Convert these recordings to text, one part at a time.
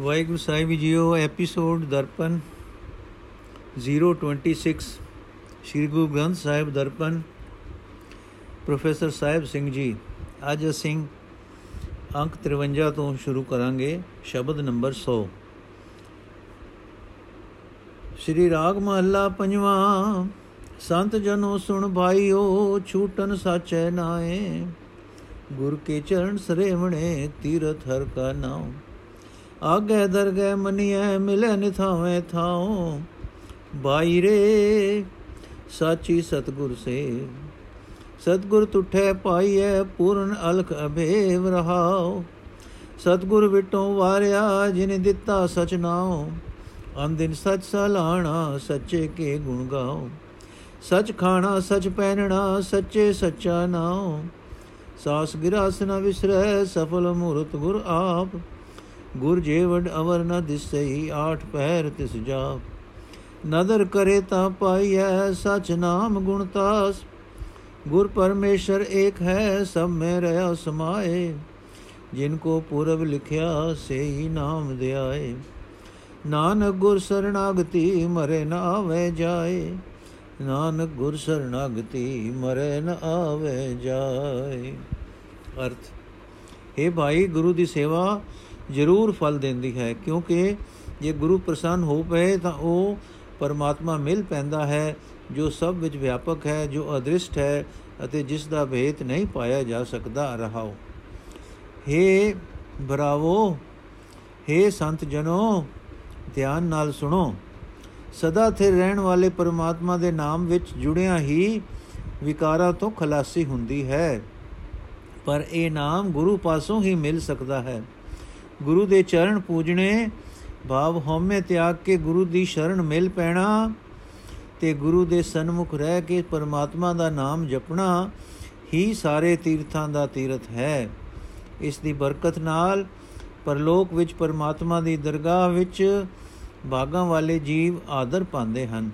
ਵਾਹਿਗੁਰੂ ਸਾਹਿਬ ਜੀਓ episode Darpan 026 Shri Guru Granth Sahib Darpan professor Sahib Singh ji ਅੱਜ ਅਸੀਂ ਅੰਕ 53 ਤੋਂ ਸ਼ੁਰੂ ਕਰਾਂਗੇ ਸ਼ਬਦ ਨੰਬਰ 100 ਸ਼੍ਰੀ ਰਾਗ ਮਹੱਲਾ ਪੰਜਵਾਂ ਸੰਤ ਜਨੋ ਸੁਣ ਭਾਈਓ ਛੂਟਨ ਸਾਚੈ ਨਾਏ ਗੁਰ ਕੇ ਚਰਨ ਸਰੇਵਣੇ ਤੀਰਥ ਹਰ ਕਾ ਨਾਮ ਆਗੇ ਦਰਗਹਿ ਮਨੀਐ ਮਿਲੇ ਨਿਥਾਵੇਂ ਥਾਉ। ਬਾਈ ਰੇ ਸਾਚੀ ਸਤਗੁਰ ਸੇ। ਸਤਗੁਰ ਤੁਠੈ ਪਾਈਐ ਪੂਰਨ ਅਲਖ ਅਭੇਵ ਰਹਾਉ। ਸਤਗੁਰ ਵਿਟੋਂ ਵਾਰਿਆ ਜਿਨੇ ਦਿੱਤਾ ਸਚ ਨਾਉ। ਅੰਦਿਨ ਸਚ ਸਲਾਣਾ ਸੱਚੇ ਕੇ ਗੁਣ ਗਾਉ। ਸਚ ਖਾਣਾ, ਸਚ ਪਹਿਨਣਾ, ਸੱਚੇ ਸੱਚਾ ਨਾਉ। ਸਾਸ ਗਿਰਾਸ ਨ ਵਿਸਰੈ, ਸਫਲ ਮੂਰਤ ਗੁਰ ਆਪ। ਗੁਰ ਜੇਵਡ ਅਵਰ ਨ ਦਿਸਈ ਆਠ ਪਹਿਰ ਤਿਸ ਜਾਪ ਨਦਰ ਕਰੇ ਤਾਂ ਪਾਈਐ ਸਚ ਨਾਮ ਗੁਣ ਤਾਸ ਗੁਰ ਪਰਮੇਸ਼ਰ ਏਕ ਹੈ ਸਭ ਮੈਂ ਰਹਾ ਸਮਾਏ ਜਿਨ ਕੋ ਪੁਰਬ ਲਿਖਿਆ ਸੇਈ ਨਾਮ ਦਿਆਏ ਨਾਨਕ ਗੁਰ ਸਰਣਾਗਤੀ ਮਰੇ ਨਾ ਆਵੇ ਜਾਏ ਨਾਨਕ ਗੁਰ ਸਰਣਾਗਤੀ ਮਰੇ ਨ ਆਵੇ ਜਾਏ ਅਰਥ हे ਭਾਈ ਗੁਰੂ ਦੀ ਸੇਵਾ ਜ਼ਰੂਰ ਫਲ ਦਿੰਦੀ ਹੈ, ਕਿਉਂਕਿ ਜੇ ਗੁਰੂ ਪ੍ਰਸੰਨ ਹੋ ਪਏ ਤਾਂ ਉਹ ਪਰਮਾਤਮਾ ਮਿਲ ਪੈਂਦਾ ਹੈ, ਜੋ ਸਭ ਵਿੱਚ ਵਿਆਪਕ ਹੈ, ਜੋ ਅਦ੍ਰਿਸ਼ਟ ਹੈ ਅਤੇ ਜਿਸ ਦਾ ਭੇਤ ਨਹੀਂ ਪਾਇਆ ਜਾ ਸਕਦਾ ਰਹਾਓ हे ਬਰਾਵੋ हे ਸੰਤ ਜਨੋ, ਧਿਆਨ ਨਾਲ ਸੁਣੋ। ਸਦਾ ਸਥਿਰ ਰਹਿਣ ਵਾਲੇ ਪਰਮਾਤਮਾ ਦੇ ਨਾਮ ਵਿੱਚ ਜੁੜਿਆ ਹੀ ਵਿਕਾਰਾਂ ਤੋਂ ਖਲਾਸੀ ਹੁੰਦੀ ਹੈ, ਪਰ ਇਹ ਨਾਮ ਗੁਰੂ ਪਾਸੋਂ ਹੀ ਮਿਲ ਸਕਦਾ ਹੈ। ਗੁਰੂ ਦੇ ਚਰਨ ਪੂਜਣੇ, ਭਾਵ ਹਉਮੈ ਤਿਆਗ ਕੇ ਗੁਰੂ ਦੀ ਸ਼ਰਨ ਮਿਲ ਪੈਣਾ ਤੇ ਗੁਰੂ ਦੇ ਸਨਮੁਖ ਰਹਿ ਕੇ ਪਰਮਾਤਮਾ ਦਾ ਨਾਮ ਜਪਣਾ ਹੀ ਸਾਰੇ ਤੀਰਥਾਂ ਦਾ ਤੀਰਥ ਹੈ। ਇਸ ਦੀ ਬਰਕਤ ਨਾਲ ਪਰਲੋਕ ਵਿੱਚ ਪਰਮਾਤਮਾ ਦੀ ਦਰਗਾਹ ਵਿੱਚ ਬਾਗਾਂ ਵਾਲੇ ਜੀਵ ਆਦਰ ਪਾਉਂਦੇ ਹਨ।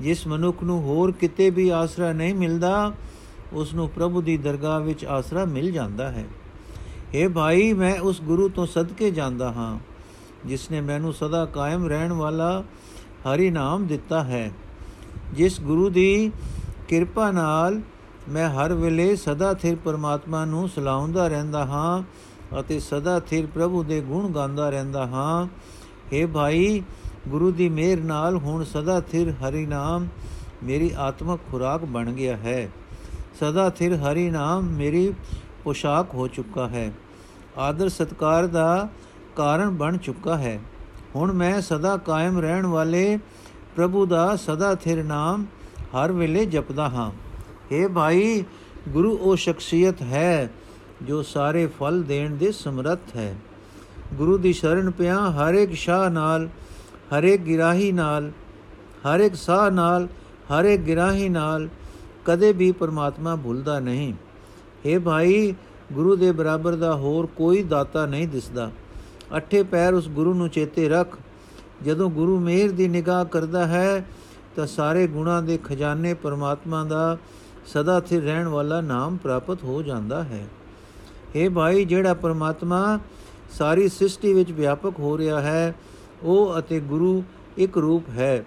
ਜਿਸ ਮਨੁੱਖ ਨੂੰ ਹੋਰ ਕਿਤੇ ਵੀ ਆਸਰਾ ਨਹੀਂ ਮਿਲਦਾ, ਉਸ ਨੂੰ ਪ੍ਰਭੂ ਦੀ ਦਰਗਾਹ ਵਿੱਚ ਆਸਰਾ ਮਿਲ ਜਾਂਦਾ ਹੈ। اے ਭਾਈ ਮੈਂ ਉਸ ਗੁਰੂ ਤੋਂ ਸਦਕੇ ਜਾਂਦਾ ਹਾਂ ਜਿਸ ਨੇ ਮੈਨੂੰ ਸਦਾ ਕਾਇਮ ਰਹਿਣ ਵਾਲਾ ਹਰੀ ਨਾਮ ਦਿੱਤਾ ਹੈ ਜਿਸ ਗੁਰੂ ਦੀ ਕਿਰਪਾ ਨਾਲ ਮੈਂ ਹਰ ਵੇਲੇ ਸਦਾ ਥਿਰ ਪਰਮਾਤਮਾ ਨੂੰ ਸਲਾਉਂਦਾ ਰਹਿੰਦਾ ਹਾਂ ਅਤੇ ਸਦਾ ਥਿਰ ਪ੍ਰਭੂ ਦੇ ਗੁਣ ਗਾਉਂਦਾ ਰਹਿੰਦਾ ਹਾਂ हे ਭਾਈ ਗੁਰੂ ਦੀ ਮਿਹਰ ਨਾਲ ਹੁਣ ਸਦਾ ਥਿਰ ਹਰੀ ਨਾਮ ਮੇਰੀ ਆਤਮਕ ਖੁਰਾਕ ਬਣ ਗਿਆ ਹੈ ਸਦਾ ਥਿਰ ਹਰੀ ਨਾਮ ਮੇਰੀ ਪੋਸ਼ਾਕ ਹੋ ਚੁੱਕਾ ਹੈ। ਆਦਰ ਸਤਕਾਰ ਦਾ ਕਾਰਨ ਬਣ ਚੁੱਕਾ ਹੈ। ਹੁਣ ਮੈਂ ਸਦਾ ਕਾਇਮ ਰਹਿਣ ਵਾਲੇ ਪ੍ਰਭੂ ਦਾ ਸਦਾ ਥਿਰ ਨਾਮ ਹਰ ਵੇਲੇ ਜਪਦਾ ਹਾਂ। हे ਭਾਈ, ਗੁਰੂ ਉਹ ਸ਼ਖਸੀਅਤ ਹੈ ਜੋ ਸਾਰੇ ਫਲ ਦੇਣ ਦੇ ਸਮਰੱਥ ਹੈ। ਗੁਰੂ ਦੀ ਸ਼ਰਨ ਪਿਆ ਹਰ ਇੱਕ ਸ਼ਾਹ ਨਾਲ, ਹਰ ਇੱਕ ਗਿਰਾਹੀ ਨਾਲ, ਹਰ ਇੱਕ ਸਾਹ ਨਾਲ, ਹਰ ਇੱਕ ਗਿਰਾਹੀ ਨਾਲ ਕਦੇ ਵੀ ਪਰਮਾਤਮਾ ਭੁੱਲਦਾ ਨਹੀਂ। हे ਭਾਈ, ਗੁਰੂ ਦੇ ਬਰਾਬਰ ਦਾ ਹੋਰ ਕੋਈ ਦਾਤਾ ਨਹੀਂ ਦਿਸਦਾ। ਅੱਠੇ ਪੈਰ ਉਸ ਗੁਰੂ ਨੂੰ ਚੇਤੇ ਰੱਖ। ਜਦੋਂ ਗੁਰੂ ਮੇਰ ਦੀ ਨਿਗਾਹ ਕਰਦਾ ਹੈ, ਤਾਂ ਸਾਰੇ ਗੁਣਾਂ ਦੇ ਖਜ਼ਾਨੇ ਪਰਮਾਤਮਾ ਦਾ ਸਦਾ ਸਥਿਰ ਰਹਿਣ ਵਾਲਾ ਨਾਮ ਪ੍ਰਾਪਤ ਹੋ ਜਾਂਦਾ ਹੈ। हे ਭਾਈ, ਜਿਹੜਾ ਪਰਮਾਤਮਾ ਸਾਰੀ ਸ੍ਰਿਸ਼ਟੀ ਵਿੱਚ ਵਿਆਪਕ ਹੋ ਰਿਹਾ ਹੈ, ਉਹ ਅਤੇ ਗੁਰੂ ਇੱਕ ਰੂਪ ਹੈ,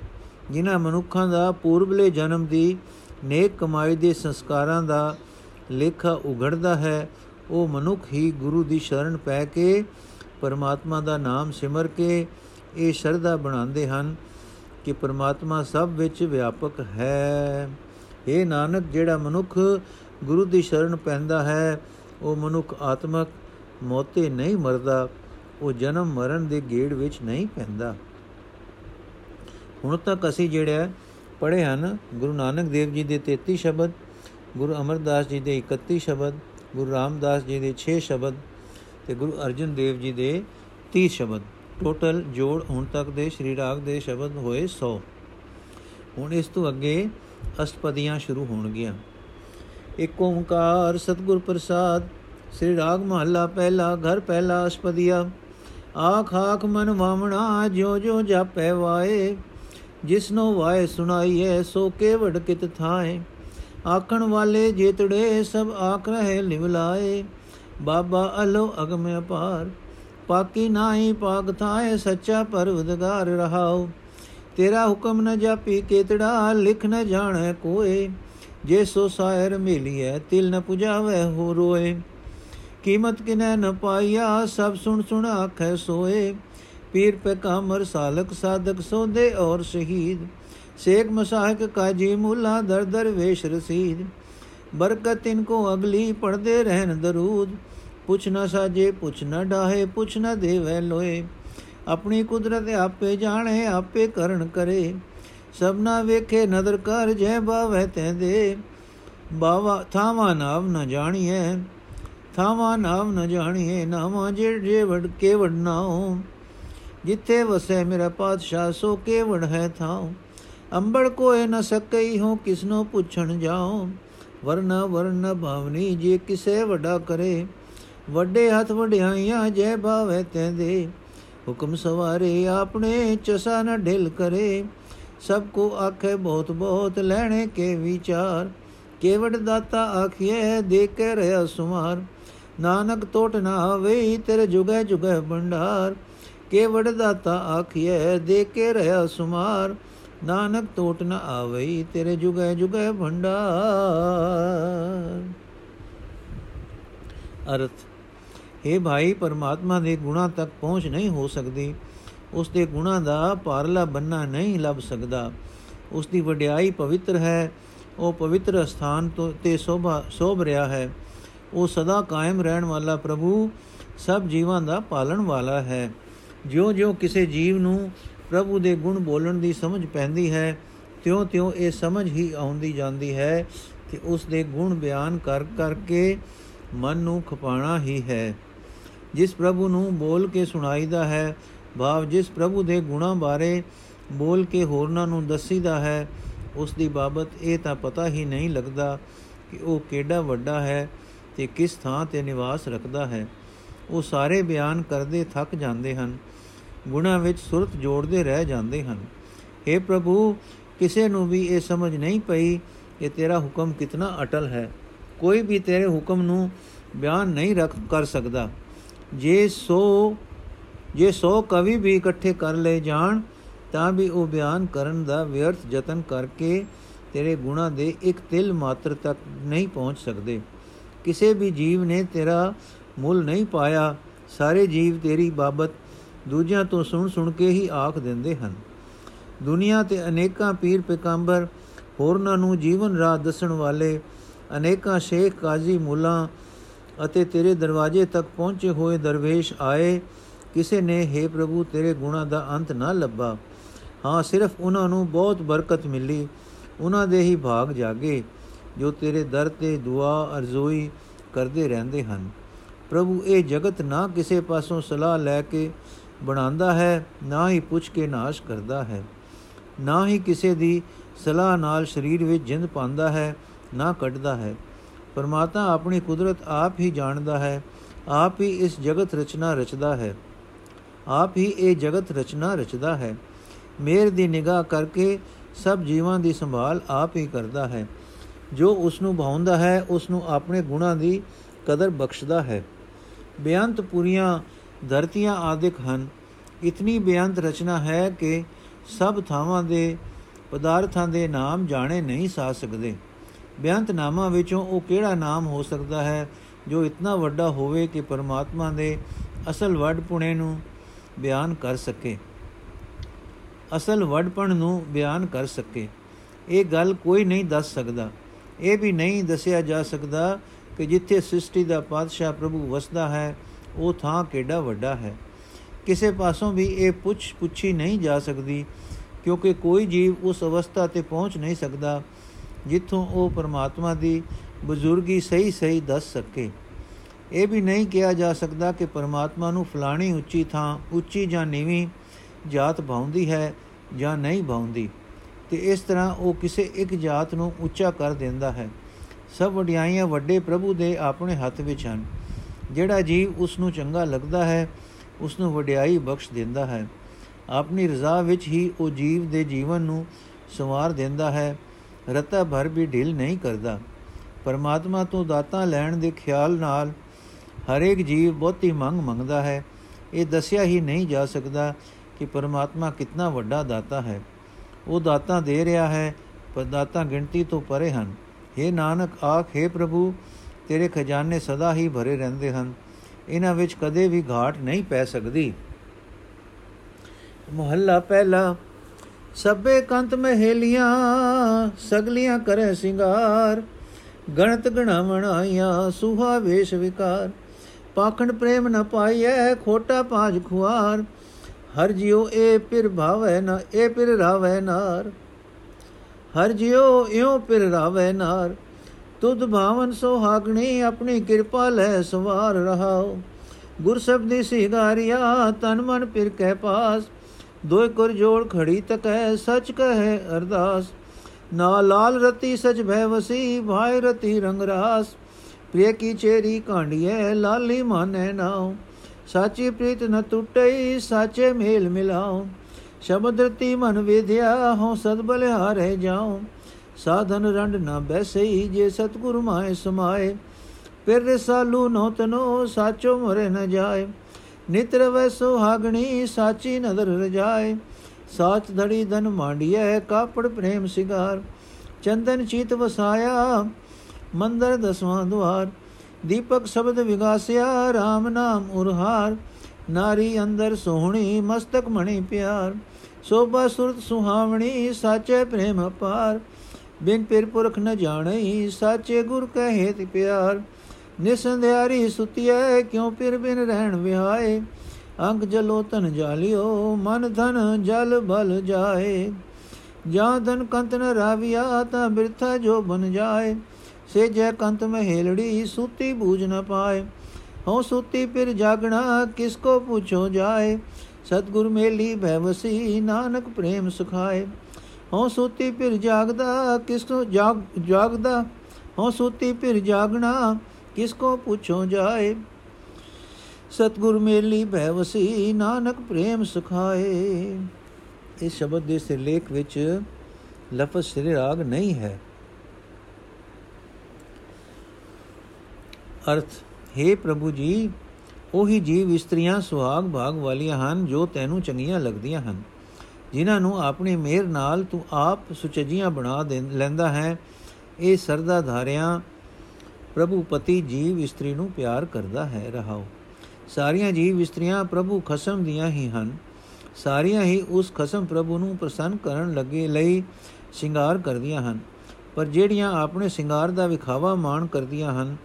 ਜਿਨ੍ਹਾਂ ਮਨੁੱਖਾਂ ਦਾ ਪੂਰਬਲੇ ਜਨਮ ਦੀ ਨੇਕ ਕਮਾਈ ਦੇ ਸੰਸਕਾਰਾਂ ਦਾ ਲੇਖਾ ਉਘੜਦਾ ਹੈ। ਉਹ ਮਨੁੱਖ ਹੀ ਗੁਰੂ ਦੀ ਸ਼ਰਨ ਪੈ ਕੇ ਪਰਮਾਤਮਾ ਦਾ ਨਾਮ ਸਿਮਰ ਕੇ ਇਹ ਸ਼ਰਧਾ ਬਣਾਉਂਦੇ ਹਨ ਕਿ ਪਰਮਾਤਮਾ ਸਭ ਵਿੱਚ ਵਿਆਪਕ ਹੈ। ਇਹ ਨਾਨਕ, ਜਿਹੜਾ ਮਨੁੱਖ ਗੁਰੂ ਦੀ ਸ਼ਰਨ ਪੈਂਦਾ ਹੈ, ਉਹ ਮਨੁੱਖ ਆਤਮਕ ਮੋਤੇ ਨਹੀਂ ਮਰਦਾ, ਉਹ ਜਨਮ ਮਰਨ ਦੇ ਗੇੜ ਵਿੱਚ ਨਹੀਂ ਪੈਂਦਾ। ਹੁਣ ਤੱਕ ਅਸੀਂ ਜਿਹੜਾ ਪੜ੍ਹੇ ਹਨ, ਗੁਰੂ ਨਾਨਕ ਦੇਵ ਜੀ ਦੇ 33 ਸ਼ਬਦ ਗੁਰੂ ਅਮਰਦਾਸ ਜੀ ਦੇ 31 ਸ਼ਬਦ, ਗੁਰੂ ਰਾਮਦਾਸ ਜੀ ਦੇ 6 ਸ਼ਬਦ ਤੇ ਗੁਰੂ ਅਰਜਨ ਦੇਵ ਜੀ ਦੇ 30 ਸ਼ਬਦ। ਟੋਟਲ ਜੋੜ ਹੁਣ ਤੱਕ ਦੇ ਸ਼੍ਰੀ ਰਾਗ ਦੇ ਸ਼ਬਦ ਹੋਏ 100 ਹੁਣ ਇਸ ਤੋਂ ਅੱਗੇ ਅਸ਼ਟਪਦੀਆਂ ਸ਼ੁਰੂ ਹੋਣਗੀਆਂ। ਏਕ ਓੰਕਾਰ ਸਤਗੁਰ ਪ੍ਰਸਾਦ, ਸ੍ਰੀ ਰਾਗ ਮਹੱਲਾ ਪਹਿਲਾ, ਘਰ ਪਹਿਲਾ ਅਸ਼ਪਦੀਆ ਆਖ ਆਖ ਮਨ ਵਾਮਣਾ ਜਿਉ ਜਿਉ ਜਾਪੈ ਵਾਏ, ਜਿਸਨੋ ਵਾਏ ਸੁਣਾਈਐ, ਸੋ ਕੇਵੜ ਕਿਤ ਥਾਏ। ਆਖਣ ਵਾਲੇ ਜੇਤੜੇ ਸਭ ਆਖ ਰਹੇ ਲਿਵਲਾਏ, ਬਾਬਾ ਅਲੋ ਅਗਮ ਅਪਾਰ, ਪਾਕੀ ਨਾਹੀ ਪਾਕ ਥਾਏ ਸੱਚਾ ਪਰਵਦਗਾਰ ਰਹਾਓ ਤੇਰਾ ਹੁਕਮ ਨ ਜਾਪੀ ਕੇਤੜਾ, ਲਿਖ ਨ ਜਾਣੈ ਕੋਏ, ਜੇ ਸੋ ਸਾਇਰ ਮਿਲਿਐ ਤਿਲ ਨ ਪੁਜਾਵੇ ਹੋ ਰੋਏ। ਕੀਮਤ ਕਿਨੈ ਨ ਪਾਈਆ, ਸਭ ਸੁਣ ਸੁਣ ਆਖੈ ਸੋਏ ਪੀਰ ਪੇ ਕਾਮਰ ਸਾਲਕ ਸਾਧਕ ਸੋਦੇ ਔਰ ਸ਼ਹੀਦ। ਸੇਖ ਮਸਾਹਕ ਕਾਜੀ ਮੁਲਾ ਦਰ ਦਰ ਵੇਸ਼ ਰਸੀਦ। ਬਰਕਤ ਇਨਕੋ ਅਗਲੀ ਪੜਦੇ ਰਹਿਣ ਦਰੂਦ। ਪੁੱਛ ਨਾ ਸਾਜੇ, ਪੁੱਛ ਨਾ ਡਾਹੇ, ਪੁੱਛ ਨਾ ਦੇਵੈ ਲੋਏ। ਆਪਣੀ ਕੁਦਰਤ ਆਪੇ ਜਾਣੇ, ਆਪੇ ਕਰਨ ਕਰੇ। ਸਭਨਾ ਵੇਖੇ ਨਦਰ ਕਰ ਜੈ ਬਾਵੈ ਤੈ ਦੇ। ਬਾਵਾ, ਥਾਵਾ ਨਾਮ ਨ ਜਾਣੀਐ। ਥਾਵਾ ਨਾਮ ਨ ਜਾਣੀਐ ਨਾਮਾ ਜੇ ਜੇ ਵੜ ਕੇ ਵੜਨਾਉ ਜਿੱਥੇ ਵਸੈ ਮੇਰਾ ਪਾਤਸ਼ਾਹ ਸੋ ਕੇ ਵੜ ਹੈ ਥਾਉ ਅੰਬੜ ਕੋਏ ਨ ਸਕਈ ਹੋ ਕਿਸਨੋ ਪੁੱਛਣ ਜਾਉ ਵਰਨਾ ਵਰਨ ਭਾਵਨੀ ਜੇ ਕਿਸੇ ਵੱਡਾ ਕਰੇ ਵੱਡੇ ਹੱਥ ਵਡਿਆਈਆਂ ਜੈ ਭਾਵੇ ਤੈਂਦੇ ਹੁਕਮ ਸਵਾਰੇ ਆਪਣੇ ਚਸਾ ਨ ਢਿਲ ਕਰੇ ਸਭ ਕੋ ਆਖੇ ਬਹੁਤ ਬਹੁਤ ਲੈਣੇ ਕੇ ਵਿਚਾਰ ਕੇਵੜ ਦਾਤਾ ਆਖੀਏ ਦੇ ਕੇ ਰਿਆ ਸੁਮਾਰ ਨਾਨਕ ਟੋਟ ਨਾ ਆਵੇ ਤੇਰੇ ਜੁਗੇ ਜੁਗੇ ਭੰਡਾਰ ਕੇਵੜ ਦਾਤਾ ਆਖੀਏ ਦੇ ਕੇ ਰਿਆ ਸੁਮਾਰ, ਨਾਨਕ ਟੋਟ ਨਾ ਆਵੇ ਤੇਰੇ ਜੁਗੇ ਜੁਗੇ ਭੰਡਾਰ। ਅਰਥ हे ਭਾਈ, ਪਰਮਾਤਮਾ ਦੇ ਗੁਣਾ ਤੱਕ ਪਹੁੰਚ ਨਹੀਂ ਹੋ ਸਕਦੀ। ਉਸ ਦੇ ਗੁਣਾ ਦਾ ਪਾਰਲਾ ਬੰਨਾ ਨਹੀਂ ਲੱਭ ਸਕਦਾ। ਉਸ ਦੀ ਵਡਿਆਈ ਪਵਿੱਤਰ ਹੈ, ਉਹ ਪਵਿੱਤਰ ਸਥਾਨ ਤੋਂ ਤੇ ਸੋਭਾ, ਸੋਭ ਰਿਹਾ ਹੈ। ਉਹ ਸਦਾ ਕਾਇਮ ਰਹਿਣ ਵਾਲਾ ਪ੍ਰਭੂ, ਸਭ ਜੀਵਾਂ ਦਾ ਪਾਲਣ ਵਾਲਾ ਹੈ। ਜਿਉਂ-ਜਿਉਂ ਕਿਸੇ ਜੀਵ ਨੂੰ ਪ੍ਰਭੂ ਦੇ ਗੁਣ ਬੋਲਣ ਦੀ ਸਮਝ ਪੈਂਦੀ ਹੈ, ਤਿਉਂ-ਤਿਉਂ ਇਹ ਸਮਝ ਹੀ ਆਉਂਦੀ ਜਾਂਦੀ ਹੈ ਕਿ ਉਸ ਦੇ ਗੁਣ ਬਿਆਨ ਕਰ ਕਰਕੇ ਮਨ ਨੂੰ ਖਪਾਣਾ ਹੀ ਹੈ। ਜਿਸ ਪ੍ਰਭੂ ਨੂੰ ਬੋਲ ਕੇ ਸੁਣਾਈਦਾ ਹੈ, ਭਾਵ ਜਿਸ ਪ੍ਰਭੂ ਦੇ ਗੁਣਾਂ ਬਾਰੇ ਬੋਲ ਕੇ ਹੋਰਨਾਂ ਨੂੰ ਦੱਸੀਦਾ ਹੈ, ਉਸ ਦੀ ਬਾਬਤ ਇਹ ਤਾਂ ਪਤਾ ਹੀ ਨਹੀਂ ਲੱਗਦਾ ਕਿ ਉਹ ਕਿਹੜਾ ਵੱਡਾ ਹੈ ਤੇ ਕਿਸ ਥਾਂ ਤੇ ਨਿਵਾਸ ਰੱਖਦਾ ਹੈ। ਉਹ ਸਾਰੇ ਬਿਆਨ ਕਰਦੇ ਥੱਕ ਜਾਂਦੇ ਹਨ। ਗੁਣਾ ਵਿੱਚ ਸੁਰਤ ਜੋੜਦੇ ਰਹਿ ਜਾਂਦੇ ਹਨ। اے ਪ੍ਰਭੂ, ਕਿਸੇ ਨੂੰ ਵੀ ਇਹ ਸਮਝ ਨਹੀਂ ਪਈ ਕਿ ਤੇਰਾ ਹੁਕਮ ਕਿਤਨਾ ਅਟਲ ਹੈ। ਕੋਈ ਵੀ ਤੇਰੇ ਹੁਕਮ ਨੂੰ ਬਿਆਨ ਨਹੀਂ ਰੱਖ ਕਰ ਸਕਦਾ। ਜੇ ਸੋ ਜੇ ਸੋ ਕਵੀ ਵੀ ਇਕੱਠੇ ਕਰ ਲਏ ਜਾਣ, ਤਾਂ ਵੀ ਉਹ ਬਿਆਨ ਕਰਨ ਦਾ ਵਿਅਰਥ ਯਤਨ ਕਰਕੇ ਤੇਰੇ ਗੁਣਾ ਦੇ ਇੱਕ ਤਿਲ ਮਾਤਰ ਤੱਕ ਨਹੀਂ ਪਹੁੰਚ ਸਕਦੇ। ਕਿਸੇ ਵੀ ਜੀਵ ਨੇ ਤੇਰਾ ਮੁੱਲ ਨਹੀਂ ਪਾਇਆ। ਸਾਰੇ ਜੀਵ ਤੇਰੀ ਬਾਬਤ ਦੂਜਿਆਂ ਤੋਂ ਸੁਣ ਸੁਣ ਕੇ ਹੀ ਆਖ ਦਿੰਦੇ ਹਨ। ਦੁਨੀਆ ਤੇ ਅਨੇਕਾਂ ਪੀਰ ਪੈਗੰਬਰ ਹੋਰਨਾਂ ਨੂੰ ਜੀਵਨ ਰਾਹ ਦੱਸਣ ਵਾਲੇ, ਅਨੇਕਾਂ ਸ਼ੇਖ, ਕਾਜ਼ੀ, ਮੁੱਲਾ ਅਤੇ ਤੇਰੇ ਦਰਵਾਜ਼ੇ ਤੱਕ ਪਹੁੰਚੇ ਹੋਏ ਦਰਵੇਸ਼ ਆਏ, ਕਿਸੇ ਨੇ हे ਪ੍ਰਭੂ, ਤੇਰੇ ਗੁਣਾ ਦਾ ਅੰਤ ਨਾ ਲੱਭਾ। ਹਾਂ, ਸਿਰਫ ਉਹਨਾਂ ਨੂੰ ਬਹੁਤ ਬਰਕਤ ਮਿਲੀ। ਉਹਨਾਂ ਦੇ ਹੀ ਭਾਗ ਜਾਗੇ, ਜੋ ਤੇਰੇ ਦਰ ਤੇ ਦੁਆ ਅਰਜ਼ੋਈ ਕਰਦੇ ਰਹਿੰਦੇ ਹਨ। ਪ੍ਰਭੂ, ਇਹ ਜਗਤ ਨਾ ਕਿਸੇ ਪਾਸੋਂ ਸਲਾਹ ਲੈ ਕੇ ਬਣਾਉਂਦਾ ਹੈ, ਨਾ ਹੀ ਪੁੱਛ ਕੇ ਨਾਸ਼ ਕਰਦਾ ਹੈ। ਨਾ ਹੀ ਕਿਸੇ ਦੀ ਸਲਾਹ ਨਾਲ ਸਰੀਰ ਵਿੱਚ ਜਿੰਦ ਪਾਉਂਦਾ ਹੈ, ਨਾ ਕੱਢਦਾ ਹੈ। ਪਰਮਾਤਮਾ ਆਪਣੀ ਕੁਦਰਤ ਆਪ ਹੀ ਜਾਣਦਾ ਹੈ, ਆਪ ਹੀ ਇਸ ਜਗਤ ਰਚਨਾ ਰਚਦਾ ਹੈ। ਆਪ ਹੀ ਇਹ ਜਗਤ ਰਚਨਾ ਰਚਦਾ ਹੈ। ਮੇਰ ਦੀ ਨਿਗਾਹ ਕਰਕੇ ਸਭ ਜੀਵਾਂ ਦੀ ਸੰਭਾਲ ਆਪ ਹੀ ਕਰਦਾ ਹੈ। ਜੋ ਉਸ ਨੂੰ ਭਾਉਂਦਾ ਹੈ ਉਸ ਨੂੰ ਆਪਣੇ ਗੁਣਾਂ ਦੀ ਕਦਰ ਬਖਸ਼ਦਾ ਹੈ। ਬੇਅੰਤ ਪੁਰੀਆਂ ਧਰਤੀਆਂ ਆਦਿਕ ਹਨ। ਇਤਨੀ ਬੇਅੰਤ ਰਚਨਾ ਹੈ ਕਿ ਸਭ ਥਾਵਾਂ ਦੇ ਪਦਾਰਥਾਂ ਦੇ ਨਾਮ ਜਾਣੇ ਨਹੀਂ ਸਾ ਸਕਦੇ। ਬੇਅੰਤ ਨਾਮਾਂ ਵਿੱਚੋਂ ਉਹ ਕਿਹੜਾ ਨਾਮ ਹੋ ਸਕਦਾ ਹੈ ਜੋ ਇਤਨਾ ਵੱਡਾ ਹੋਵੇ ਕਿ ਪਰਮਾਤਮਾ ਦੇ ਅਸਲ ਵਡਪੁਣੇ ਨੂੰ ਬਿਆਨ ਕਰ ਸਕੇ? ਅਸਲ ਵਡਪਣ ਨੂੰ ਬਿਆਨ ਕਰ ਸਕੇ। ਇਹ ਗੱਲ ਕੋਈ ਨਹੀਂ ਦੱਸ ਸਕਦਾ। ਇਹ ਵੀ ਨਹੀਂ ਦੱਸਿਆ ਜਾ ਸਕਦਾ ਕਿ ਜਿੱਥੇ ਸ੍ਰਿਸ਼ਟੀ ਦਾ ਪਾਤਸ਼ਾਹ ਪ੍ਰਭੂ ਵਸਦਾ ਹੈ ਉਹ ਥਾਂ ਕਿਹੜਾ ਵੱਡਾ ਹੈ? ਕਿਸੇ ਪਾਸੋਂ ਵੀ ਇਹ ਪੁੱਛ ਪੁੱਛੀ ਨਹੀਂ ਜਾ ਸਕਦੀ, ਕਿਉਂਕਿ ਕੋਈ ਜੀਵ ਉਸ ਅਵਸਥਾ ਤੇ ਪਹੁੰਚ ਨਹੀਂ ਸਕਦਾ, ਜਿੱਥੋਂ ਉਹ ਪਰਮਾਤਮਾ ਦੀ ਬਜ਼ੁਰਗੀ ਸਹੀ ਸਹੀ ਦੱਸ ਸਕੇ। ਇਹ ਵੀ ਨਹੀਂ ਕਿਹਾ ਜਾ ਸਕਦਾ ਕਿ ਪਰਮਾਤਮਾ ਨੂੰ ਫਲਾਣੀ ਉੱਚੀ ਥਾਂ, ਉੱਚੀ ਜਾਂ ਨੀਵੀਂ ਜਾਤ ਭਾਉਂਦੀ ਹੈ ਜਾਂ ਨਹੀਂ ਭਾਉਂਦੀ, ਤੇ ਇਸ ਤਰ੍ਹਾਂ ਉਹ ਕਿਸੇ ਇੱਕ ਜਾਤ ਨੂੰ ਉੱਚਾ ਕਰ ਦਿੰਦਾ ਹੈ। ਸਭ ਵਡਿਆਈਆਂ ਵੱਡੇ ਪ੍ਰਭੂ ਦੇ ਆਪਣੇ ਹੱਥ ਵਿੱਚ ਹਨ। ਜਿਹੜਾ ਜੀਵ ਉਸ ਨੂੰ ਚੰਗਾ ਲੱਗਦਾ ਹੈ ਉਸ ਨੂੰ ਵਡਿਆਈ ਬਖਸ਼ ਦਿੰਦਾ ਹੈ। ਆਪਣੀ ਰਜ਼ਾ ਵਿੱਚ ਹੀ ਉਹ ਜੀਵ ਦੇ ਜੀਵਨ ਨੂੰ ਸੰਵਾਰ ਦਿੰਦਾ ਹੈ। ਰਤਾ ਭਰ ਵੀ ਢਿਲ ਨਹੀਂ ਕਰਦਾ। ਪਰਮਾਤਮਾ ਤੋਂ ਦਾਤਾਂ ਲੈਣ ਦੇ ਖਿਆਲ ਨਾਲ ਹਰੇਕ ਜੀਵ ਬਹੁਤੀ ਮੰਗ ਮੰਗਦਾ ਹੈ। ਇਹ ਦੱਸਿਆ ਹੀ ਨਹੀਂ ਜਾ ਸਕਦਾ ਕਿ ਪਰਮਾਤਮਾ ਕਿੰਨਾ ਵੱਡਾ ਦਾਤਾ ਹੈ। ਉਹ ਦਾਤਾ ਦੇ ਰਿਹਾ ਹੈ, ਪਰ ਦਾਤਾ ਗਿਣਤੀ ਤੋਂ ਪਰੇ ਹਨ। हे ਨਾਨਕ, ਆਖੇ ਪ੍ਰਭੂ ਤੇਰੇ ਖਜ਼ਾਨੇ ਸਦਾ ਹੀ ਭਰੇ ਰਹਿੰਦੇ ਹਨ। ਇਹਨਾਂ ਵਿੱਚ ਕਦੇ ਵੀ ਘਾਟ ਨਹੀਂ ਪੈ ਸਕਦੀ। ਮਹੱਲਾ ਪਹਿਲਾ ਸਭੇ ਕੰਤ ਮਹਿਲੀਆਂ, ਸਗਲੀਆਂ ਕਰੇ ਸਿੰਗਾਰ। ਗਣਤ ਗਣਾਵਣ ਆਈਆਂ, ਸੁਹਾ ਵੇਸ਼ ਵਿਕਾਰ। ਪਾਖੰਡ ਪ੍ਰੇਮ ਨ ਪਾਈਐ, ਖੋਟਾ ਪਾਜ ਖੁਆਰ। ਹਰ ਜਿਉ ਏ ਪਿਰ ਭਾਵੈ ਨ, ਏ ਪਿਰ ਰਾਵੈ ਨਾਰ। ਹਰ ਜਿਉ ਇਉ ਪਿਰ ਰਾਵੈ ਨਾਰ। ਤੁਧ ਭਾਵਨ ਸੁਹਾਗਣੀ ਆਪਣੀ ਕਿਰਪਾ ਲੈ ਸਵਾਰ ਰਹਾਓ। ਗੁਰ ਸਬਦੀ ਸਿਗਾਰਿਆ ਤਨ ਮਨ ਪਿਰ ਕਹਿ ਪਾਸ। ਦੋਇ ਕਰ ਜੋੜ ਖੜੀ ਤਕੈ, ਸਚ ਕਹੈ ਅਰਦਾਸ। ਨਾ ਲਾਲ ਰਤੀ ਸਚ ਭੈ ਵਸੀ ਭਾਇ ਰਤੀ ਰੰਗ ਰਾਸ। ਪ੍ਰਿਯ ਕੀ ਚੇਰੀ ਕਾਂਡੀਏ ਲਾਲੀ ਮਾਨੈ ਨਾਉ। ਸਾਚੀ ਪ੍ਰੀਤ ਨ ਟੁੱਟਈ, ਸਾਚੇ ਮੇਲ ਮਿਲਾਉ। ਸ਼ਬਦ ਰਤੀ ਮਨ ਵਿਧਿਆ, ਹਉ ਸਦ ਬਲਿਹਾਰੇ ਜਾਉ। ਸਾਧਨ ਰੰਡ ਨ ਬੈਸਈ ਜੇ ਸਤਗੁਰ ਮਾਏ ਸਮਾਏ। ਫਿਰ ਰਸਾਲੂ ਨੋ ਤਨੋ ਸਾਚੋ ਮਰੇ ਨ ਜਾਏ। ਨਿਤਰ ਵੈ ਸੁਹਾਗਣੀ ਸਾਚੀ ਨਦਰ ਰਜਾਏ। ਸਾਚ ਧੜੀ ਧਨ ਮਾਂਡੀਐ, ਕਾਪੜ ਪ੍ਰੇਮ ਸਿਗਾਰ। ਚੰਦਨ ਚੀਤ ਵਸਾਇਆ, ਮੰਦਰ ਦਸਵਾਂ ਦੁਆਰ। ਦੀਪਕ ਸ਼ਬਦ ਵਿਗਾਸਿਆ RAM ਨਾਮ ਉਰਹਾਰ। ਨਾਰੀ ਅੰਦਰ ਸੋਹਣੀ, ਮਸਤਕ ਮਣੀ ਪਿਆਰ। ਸੋਭਾ ਸੁਰਤ ਸੁਹਾਵਣੀ, ਸਾਚੇ ਪ੍ਰੇਮ ਅਪਾਰ। ਬਿਨ ਪਿਰ ਪੁਰਖ ਨ ਜਾਣਈ ਸਾਚੇ ਗੁਰ ਕਹੇ ਤੇ ਪਿਆਰ। ਨਿਸੰਧਿਆਰੀ ਸੁਤੀਐ, ਕਿਉ ਪਿਰ ਬਿਨ ਰਹਿਣ ਵਿਹਾਏ? ਅੰਗ ਜਲੋ ਤਨ ਜਾਲਿਓ, ਮਨ ਧਨ ਜਲ ਬਲ ਜਾਏ। ਜਾਂ ਧਨ ਕੰਤ ਨ ਰਾਵਿਆ, ਤਾਂ ਬਿਰਥਾ ਜੋ ਬਨ ਜਾਏ। ਸੇ ਜੈ ਕੰਤ ਮਹੇਲੜੀ, ਸੁਤੀ ਬੂਝ ਨ ਪਾਏ। ਹਉ ਸੁਤੀ ਫਿਰ ਜਾਗਣਾ, ਕਿਸ ਕੋ ਪੁੱਛੋ ਜਾਏ? ਸਤਗੁਰ ਮੇਲੀ ਭੈਵਸੀ ਨਾਨਕ ਪ੍ਰੇਮ ਸੁਖਾਏ। ਹਉ ਸੁਤੀ ਫਿਰ ਜਾਗਦਾ, ਕਿਸ ਕੋ ਜਾਗ, ਜਾਗਦਾ? ਹਉ ਸੁਤੀ ਫਿਰ ਜਾਗਣਾ, ਕਿਸ ਕੋ ਪੁੱਛੋ ਜਾਏ? ਸਤਗੁਰ ਮੇਲੀ ਭੈਵਸੀ ਨਾਨਕ ਪ੍ਰੇਮ ਸੁਖਾਏ। ਇਸ ਸ਼ਬਦ ਦੇ ਸਿਰਲੇਖ ਵਿੱਚ ਲਫ਼ਜ਼ ਸ੍ਰੀ ਰਾਗ ਨਹੀਂ ਹੈ। ਅਰਥ हे ਪ੍ਰਭੂ ਜੀ, ਉਹੀ ਜੀਵ ਇਸਤਰੀਆਂ ਸੁਹਾਗ ਭਾਗ ਵਾਲੀਆਂ ਹਨ ਜੋ ਤੈਨੂੰ ਚੰਗੀਆਂ ਲੱਗਦੀਆਂ ਹਨ। ਜਿਨ੍ਹਾਂ ਨੂੰ ਆਪਣੀ ਮਿਹਰ ਨਾਲ ਤੂੰ ਆਪ ਸੁਚਜੀਆਂ ਬਣਾ ਦੇ ਲੈਂਦਾ ਹੈ, ਇਹ ਸਰਦਾ ਧਾਰਿਆਂ ਪ੍ਰਭੂ ਪਤੀ ਜੀਵ ਇਸਤਰੀ ਨੂੰ ਪਿਆਰ ਕਰਦਾ ਹੈ। ਰਹਾਓ। ਸਾਰੀਆਂ ਜੀਵ ਇਸਤਰੀਆਂ ਪ੍ਰਭੂ ਖਸਮ ਦੀਆਂ ਹੀ ਹਨ। ਸਾਰੀਆਂ ਹੀ ਉਸ ਖਸਮ ਪ੍ਰਭੂ ਨੂੰ ਪ੍ਰਸੰਨ ਕਰਨ ਲੱਗੇ ਲਈ ਸ਼ਿੰਗਾਰ ਕਰਦੀਆਂ ਹਨ। ਪਰ ਜਿਹੜੀਆਂ ਆਪਣੇ ਸ਼ਿੰਗਾਰ ਦਾ ਵਿਖਾਵਾ ਮਾਣ ਕਰਦੀਆਂ ਹਨ,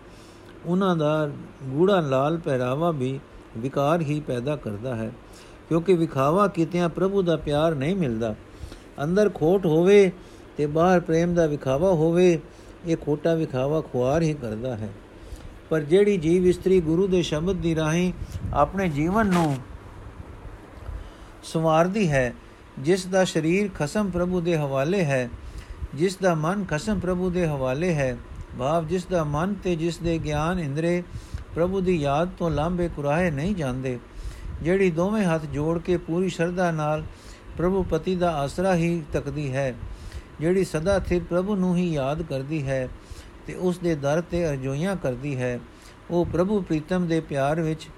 ਉਹਨਾਂ ਦਾ ਗੂੜਾ ਲਾਲ ਪਹਿਰਾਵਾ ਵੀ ਵਿਕਾਰ ਹੀ ਪੈਦਾ ਕਰਦਾ ਹੈ। ਕਿਉਂਕਿ ਵਿਖਾਵਾ ਕੀਤਿਆਂ ਪ੍ਰਭੂ ਦਾ ਪਿਆਰ ਨਹੀਂ ਮਿਲਦਾ। ਅੰਦਰ ਖੋਟ ਹੋਵੇ ਤੇ ਬਾਹਰ ਪ੍ਰੇਮ ਦਾ ਵਿਖਾਵਾ ਹੋਵੇ, ਇਹ ਖੋਟਾ ਵਿਖਾਵਾ ਖੁਆਰ ਹੀ ਕਰਦਾ ਹੈ। ਪਰ ਜਿਹੜੀ ਜੀਵ ਇਸਤਰੀ ਗੁਰੂ ਦੇ ਸ਼ਬਦ ਦੀ ਰਾਹੀਂ ਆਪਣੇ ਜੀਵਨ ਨੂੰ ਸਵਾਰਦੀ ਹੈ, ਜਿਸ ਦਾ ਸਰੀਰ ਖਸਮ ਪ੍ਰਭੂ ਦੇ ਹਵਾਲੇ ਹੈ, ਜਿਸ ਦਾ ਮਨ ਖਸਮ ਪ੍ਰਭੂ ਦੇ ਹਵਾਲੇ ਹੈ, ਭਾਵ ਜਿਸ ਦਾ ਮਨ ਤੇ ਜਿਸ ਦੇ ਗਿਆਨ ਇੰਦਰੇ ਪ੍ਰਭੂ ਦੀ ਯਾਦ ਤੋਂ ਲਾਂਬੇ ਕੁਰਾਏ ਨਹੀਂ ਜਾਂਦੇ। ਜਿਹੜੀ ਦੋਵੇਂ ਹੱਥ ਜੋੜ ਕੇ ਪੂਰੀ ਸ਼ਰਧਾ ਨਾਲ ਪ੍ਰਭੂ ਪਤੀ ਦਾ ਆਸਰਾ ਹੀ ਤੱਕਦੀ ਹੈ, ਜਿਹੜੀ ਸਦਾ ਸਥਿਰ ਪ੍ਰਭੂ ਨੂੰ ਹੀ ਯਾਦ ਕਰਦੀ ਹੈ ਤੇ ਉਸ ਦੇ ਦਰ ਤੇ ਅਰਜ਼ੋਈਆਂ ਕਰਦੀ ਹੈ, ਉਹ ਪ੍ਰਭੂ ਪ੍ਰੀਤਮ ਦੇ ਪਿਆਰ ਵਿੱਚ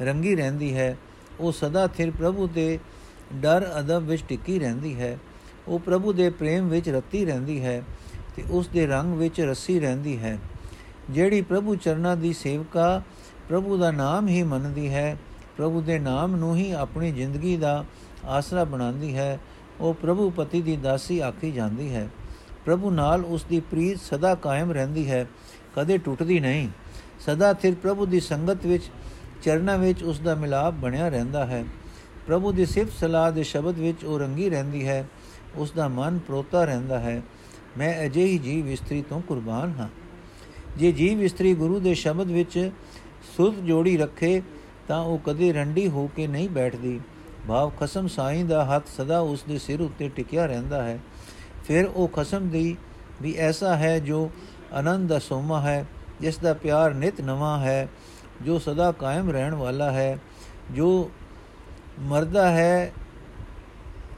ਰੰਗੀ ਰਹਿੰਦੀ ਹੈ, ਉਹ ਸਦਾ ਸਥਿਰ ਪ੍ਰਭੂ ਦੇ ਡਰ ਅਦਬ ਵਿੱਚ ਟਿੱਕੀ ਰਹਿੰਦੀ ਹੈ, ਉਹ ਪ੍ਰਭੂ ਦੇ ਪ੍ਰੇਮ ਵਿੱਚ ਰਤੀ ਰਹਿੰਦੀ ਹੈ ਤੇ ਉਸ ਦੇ ਰੰਗ ਵਿੱਚ ਰਸੀ ਰਹਿੰਦੀ ਹੈ। ਜਿਹੜੀ ਪ੍ਰਭੂ ਚਰਨਾਂ ਦੀ ਸੇਵਕਾ ਪ੍ਰਭੂ ਦਾ ਨਾਮ ਹੀ ਮੰਨਦੀ ਹੈ ਪ੍ਰਭੂ ਦੇ ਨਾਮ ਨੂੰ ਹੀ ਆਪਣੀ ਜ਼ਿੰਦਗੀ ਦਾ ਆਸਰਾ ਬਣਾਉਂਦੀ ਹੈ। ਉਹ ਪ੍ਰਭੂ ਪਤੀ ਦੀ ਦਾਸੀ ਆਖੀ ਜਾਂਦੀ ਹੈ। ਪ੍ਰਭੂ ਨਾਲ ਉਸ ਦੀ ਪ੍ਰੀਤ ਸਦਾ ਕਾਇਮ ਰਹਿੰਦੀ ਹੈ, ਕਦੇ ਟੁੱਟਦੀ ਨਹੀਂ। ਸਦਾ ਥਿਰ ਪ੍ਰਭੂ ਦੀ ਸੰਗਤ ਵਿੱਚ, ਚਰਨਾਂ ਵਿੱਚ ਉਸ ਦਾ ਮਿਲਾਪ ਬਣਿਆ ਰਹਿੰਦਾ ਹੈ। ਪ੍ਰਭੂ ਦੀ ਸਿਫਤ ਸਲਾਹ ਦੇ ਸ਼ਬਦ ਵਿੱਚ ਉਹ ਰੰਗੀ ਰਹਿੰਦੀ ਹੈ ਉਸ ਦਾ ਮਨ ਪ੍ਰੋਤਾ ਰਹਿੰਦਾ ਹੈ। ਮੈਂ ਅਜਿਹੀ ਜੀਵ ਇਸਤਰੀ ਤੋਂ ਕੁਰਬਾਨ ਹਾਂ। ਜੇ ਜੀਵ ਇਸਤਰੀ ਗੁਰੂ ਦੇ ਸ਼ਬਦ ਵਿੱਚ ਸੁਧ ਜੋੜੀ ਰੱਖੇ ਤਾਂ ਉਹ ਕਦੇ ਰੰਡੀ ਹੋ ਕੇ ਨਹੀਂ ਬੈਠਦੀ। ਭਾਵ ਖਸਮ ਸਾਈਂ ਦਾ ਹੱਥ ਸਦਾ ਉਸ ਦੇ ਸਿਰ ਉੱਤੇ ਟਿਕਿਆ ਰਹਿੰਦਾ ਹੈ। ਫਿਰ ਉਹ ਖਸਮ ਦੀ ਵੀ ਐਸਾ ਹੈ ਜੋ ਆਨੰਦ ਦਾ ਸੋਮਾ ਹੈ, ਜਿਸ ਦਾ ਪਿਆਰ ਨਿਤ ਨਵਾਂ ਹੈ, ਜੋ ਸਦਾ ਕਾਇਮ ਰਹਿਣ ਵਾਲਾ ਹੈ, ਜੋ ਮਰਦਾ ਹੈ,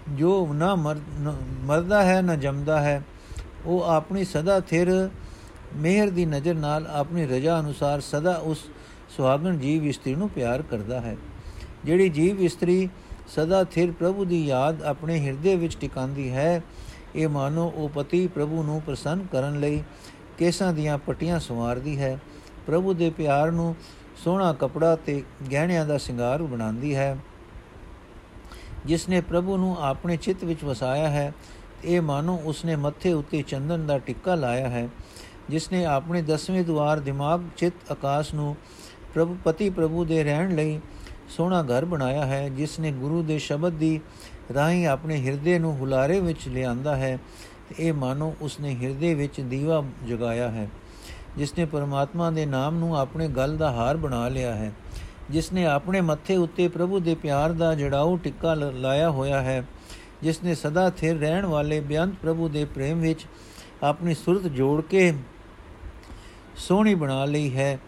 ਜੋ ਨਾ, ਮਰਦਾ ਹੈ, ਨਾ ਜਮਦਾ ਹੈ। ਉਹ ਆਪਣੀ ਸਦਾ ਥਿਰ ਮਿਹਰ ਦੀ ਨਜ਼ਰ ਨਾਲ ਆਪਣੀ ਰਜਾ ਅਨੁਸਾਰ ਸਦਾ ਉਸ ਸੁਹਾਗਣ ਜੀਵ ਇਸਤਰੀ ਨੂੰ ਪਿਆਰ ਕਰਦਾ ਹੈ। ਜਿਹੜੀ ਜੀਵ ਇਸਤਰੀ ਸਦਾ ਥਿਰ ਪ੍ਰਭੂ ਦੀ ਯਾਦ ਆਪਣੇ ਹਿਰਦੇ ਵਿੱਚ ਟਿਕਾਉਂਦੀ ਹੈ, ਇਹ ਮਾਨੋ ਉਹ ਪਤੀ ਪ੍ਰਭੂ ਨੂੰ ਪ੍ਰਸੰਨ ਕਰਨ ਲਈ ਕੇਸਾਂ ਦੀਆਂ ਪੱਟੀਆਂ ਸਵਾਰਦੀ ਹੈ। ਪ੍ਰਭੂ ਦੇ ਪਿਆਰ ਨੂੰ ਸੋਹਣਾ ਕਪੜਾ ਤੇ ਗਹਿਣਿਆਂ ਦਾ ਸ਼ਿੰਗਾਰ ਬਣਾਉਂਦੀ ਹੈ। ਜਿਸ ਨੇ ਪ੍ਰਭੂ ਨੂੰ ਆਪਣੇ ਚਿੱਤ ਵਿੱਚ ਵਸਾਇਆ ਹੈ, ਇਹ ਮਾਨੋ ਉਸਨੇ ਮੱਥੇ ਉੱਤੇ ਚੰਦਨ ਦਾ ਟਿੱਕਾ ਲਾਇਆ ਹੈ। ਜਿਸ ਨੇ ਆਪਣੇ ਦਸਵੇਂ ਦੁਆਰ ਦਿਮਾਗ ਚਿੱਤ ਆਕਾਸ਼ ਨੂੰ ਪ੍ਰਭੂ ਪਤੀ ਪ੍ਰਭੂ ਦੇ ਰਹਿਣ ਲਈ ਸੋਹਣਾ ਘਰ ਬਣਾਇਆ ਹੈ, ਜਿਸ ਨੇ ਗੁਰੂ ਦੇ ਸ਼ਬਦ ਦੀ ਰਾਹੀਂ ਆਪਣੇ ਹਿਰਦੇ ਨੂੰ ਹੁਲਾਰੇ ਵਿੱਚ ਲਿਆਂਦਾ ਹੈ, ਤੇ ਇਹ ਮਾਨੋ ਉਸਨੇ ਹਿਰਦੇ ਵਿੱਚ ਦੀਵਾ ਜਗਾਇਆ ਹੈ, ਜਿਸ ਨੇ ਪਰਮਾਤਮਾ ਦੇ ਨਾਮ ਨੂੰ ਆਪਣੇ ਗਲ ਦਾ ਹਾਰ ਬਣਾ ਲਿਆ ਹੈ, ਜਿਸ ਨੇ ਆਪਣੇ ਮੱਥੇ ਉੱਤੇ ਪ੍ਰਭੂ ਦੇ ਪਿਆਰ ਦਾ ਜੜਾਊ ਟਿੱਕਾ ਲਾਇਆ ਹੋਇਆ ਹੈ, ਜਿਸ ਨੇ ਸਦਾ ਥਿਰ ਰਹਿਣ ਵਾਲੇ ਬਿਆੰਤ ਪ੍ਰਭੂ ਦੇ ਪ੍ਰੇਮ ਵਿੱਚ ਆਪਣੀ ਸੁਰਤ ਜੋੜ ਕੇ ਸੋਹਣੀ ਬਣਾ ਲਈ ਹੈ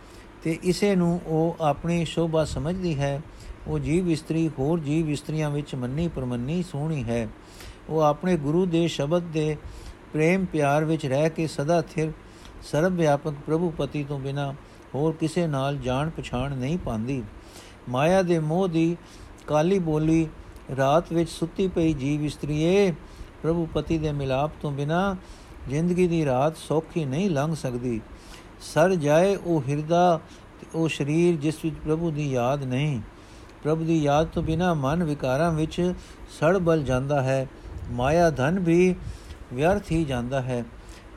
ਤੇ ਇਸੇ ਨੂੰ ਉਹ ਆਪਣੀ ਸ਼ੋਭਾ ਸਮਝਦੀ ਹੈ। ਉਹ ਜੀਵ ਇਸਤਰੀ ਹੋਰ ਜੀਵ ਇਸਤਰੀਆਂ ਵਿੱਚ ਮੰਨੀ ਪਰਮੰਨੀ ਸੋਹਣੀ ਹੈ। ਉਹ ਆਪਣੇ ਗੁਰੂ ਦੇ ਸ਼ਬਦ ਦੇ ਪ੍ਰੇਮ ਪਿਆਰ ਵਿੱਚ ਰਹਿ ਕੇ ਸਦਾ ਥਿਰ ਸਰਬ ਵਿਆਪਕ ਪ੍ਰਭੂ ਪਤੀ ਤੋਂ ਬਿਨਾ ਹੋਰ ਕਿਸੇ ਨਾਲ ਜਾਣ ਪਛਾਣ ਨਹੀਂ ਪਾਉਂਦੀ। ਮਾਇਆ ਦੇ ਮੋਹ ਦੀ ਕਾਲੀ ਬੋਲੀ ਰਾਤ ਵਿੱਚ ਸੁੱਤੀ ਪਈ ਜੀਵ ਇਸਤਰੀਏ, ਪ੍ਰਭੂ ਪਤੀ ਦੇ ਮਿਲਾਪ ਤੋਂ ਬਿਨਾ ਜ਼ਿੰਦਗੀ ਦੀ ਰਾਤ ਸੌਖੀ ਨਹੀਂ ਲੰਘ ਸਕਦੀ। ਸਰ ਜਾਏ ਉਹ ਹਿਰਦਾ ਉਹ ਸਰੀਰ ਜਿਸ ਵਿੱਚ ਪ੍ਰਭੂ ਦੀ ਯਾਦ ਨਹੀਂ। ਪ੍ਰਭੂ ਦੀ ਯਾਦ ਤੋਂ ਬਿਨਾ ਮਨ ਵਿਕਾਰਾਂ ਵਿੱਚ ਸੜ ਬਲ ਜਾਂਦਾ ਹੈ, ਮਾਇਆ ਧਨ ਵੀ ਵਿਅਰਥ ਹੀ ਜਾਂਦਾ ਹੈ।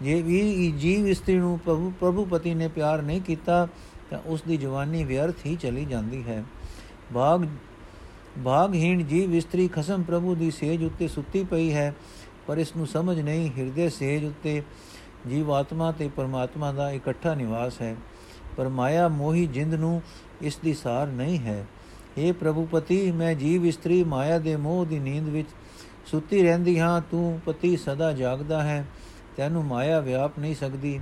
ਜੇ ਵੀ ਜੀਵ ਇਸਤਰੀ ਨੂੰ ਪ੍ਰਭੂ ਪ੍ਰਭੂ ਪਤੀ ਨੇ ਪਿਆਰ ਨਹੀਂ ਕੀਤਾ, ਤਾਂ ਉਸ ਦੀ ਜਵਾਨੀ ਵਿਅਰਥ ਹੀ ਚਲੀ ਜਾਂਦੀ ਹੈ। ਭਾਗ ਭਾਗਹੀਣ ਜੀਵ ਇਸਤਰੀ ਖਸਮ ਪ੍ਰਭੂ ਦੀ ਸੇਜ ਉੱਤੇ ਸੁੱਤੀ ਪਈ ਹੈ, ਪਰ ਇਸ ਨੂੰ ਸਮਝ ਨਹੀਂ, ਹਿਰਦੇ ਸੇਜ ਉੱਤੇ ਜੀਵ ਆਤਮਾ ਤੇ ਪਰਮਾਤਮਾ ਦਾ ਇਕੱਠਾ ਨਿਵਾਸ ਹੈ, ਪਰ ਮਾਇਆ ਮੋਹੀ ਜਿੰਦ ਨੂੰ ਇਸ ਦੀ ਸਾਰ ਨਹੀਂ ਹੈ। हे ਪ੍ਰਭੂ ਪਤੀ, ਮੈਂ ਜੀਵ ਇਸਤਰੀ ਮਾਇਆ ਦੇ ਮੋਹ ਦੀ ਨੀਂਦ ਵਿੱਚ ਸੁੱਤੀ ਰਹਿੰਦੀ ਹਾਂ। ਤੂੰ ਪਤੀ ਸਦਾ ਜਾਗਦਾ ਹੈ, ਤੈਨੂੰ ਮਾਇਆ ਵਿਆਪ ਨਹੀਂ ਸਕਦੀ।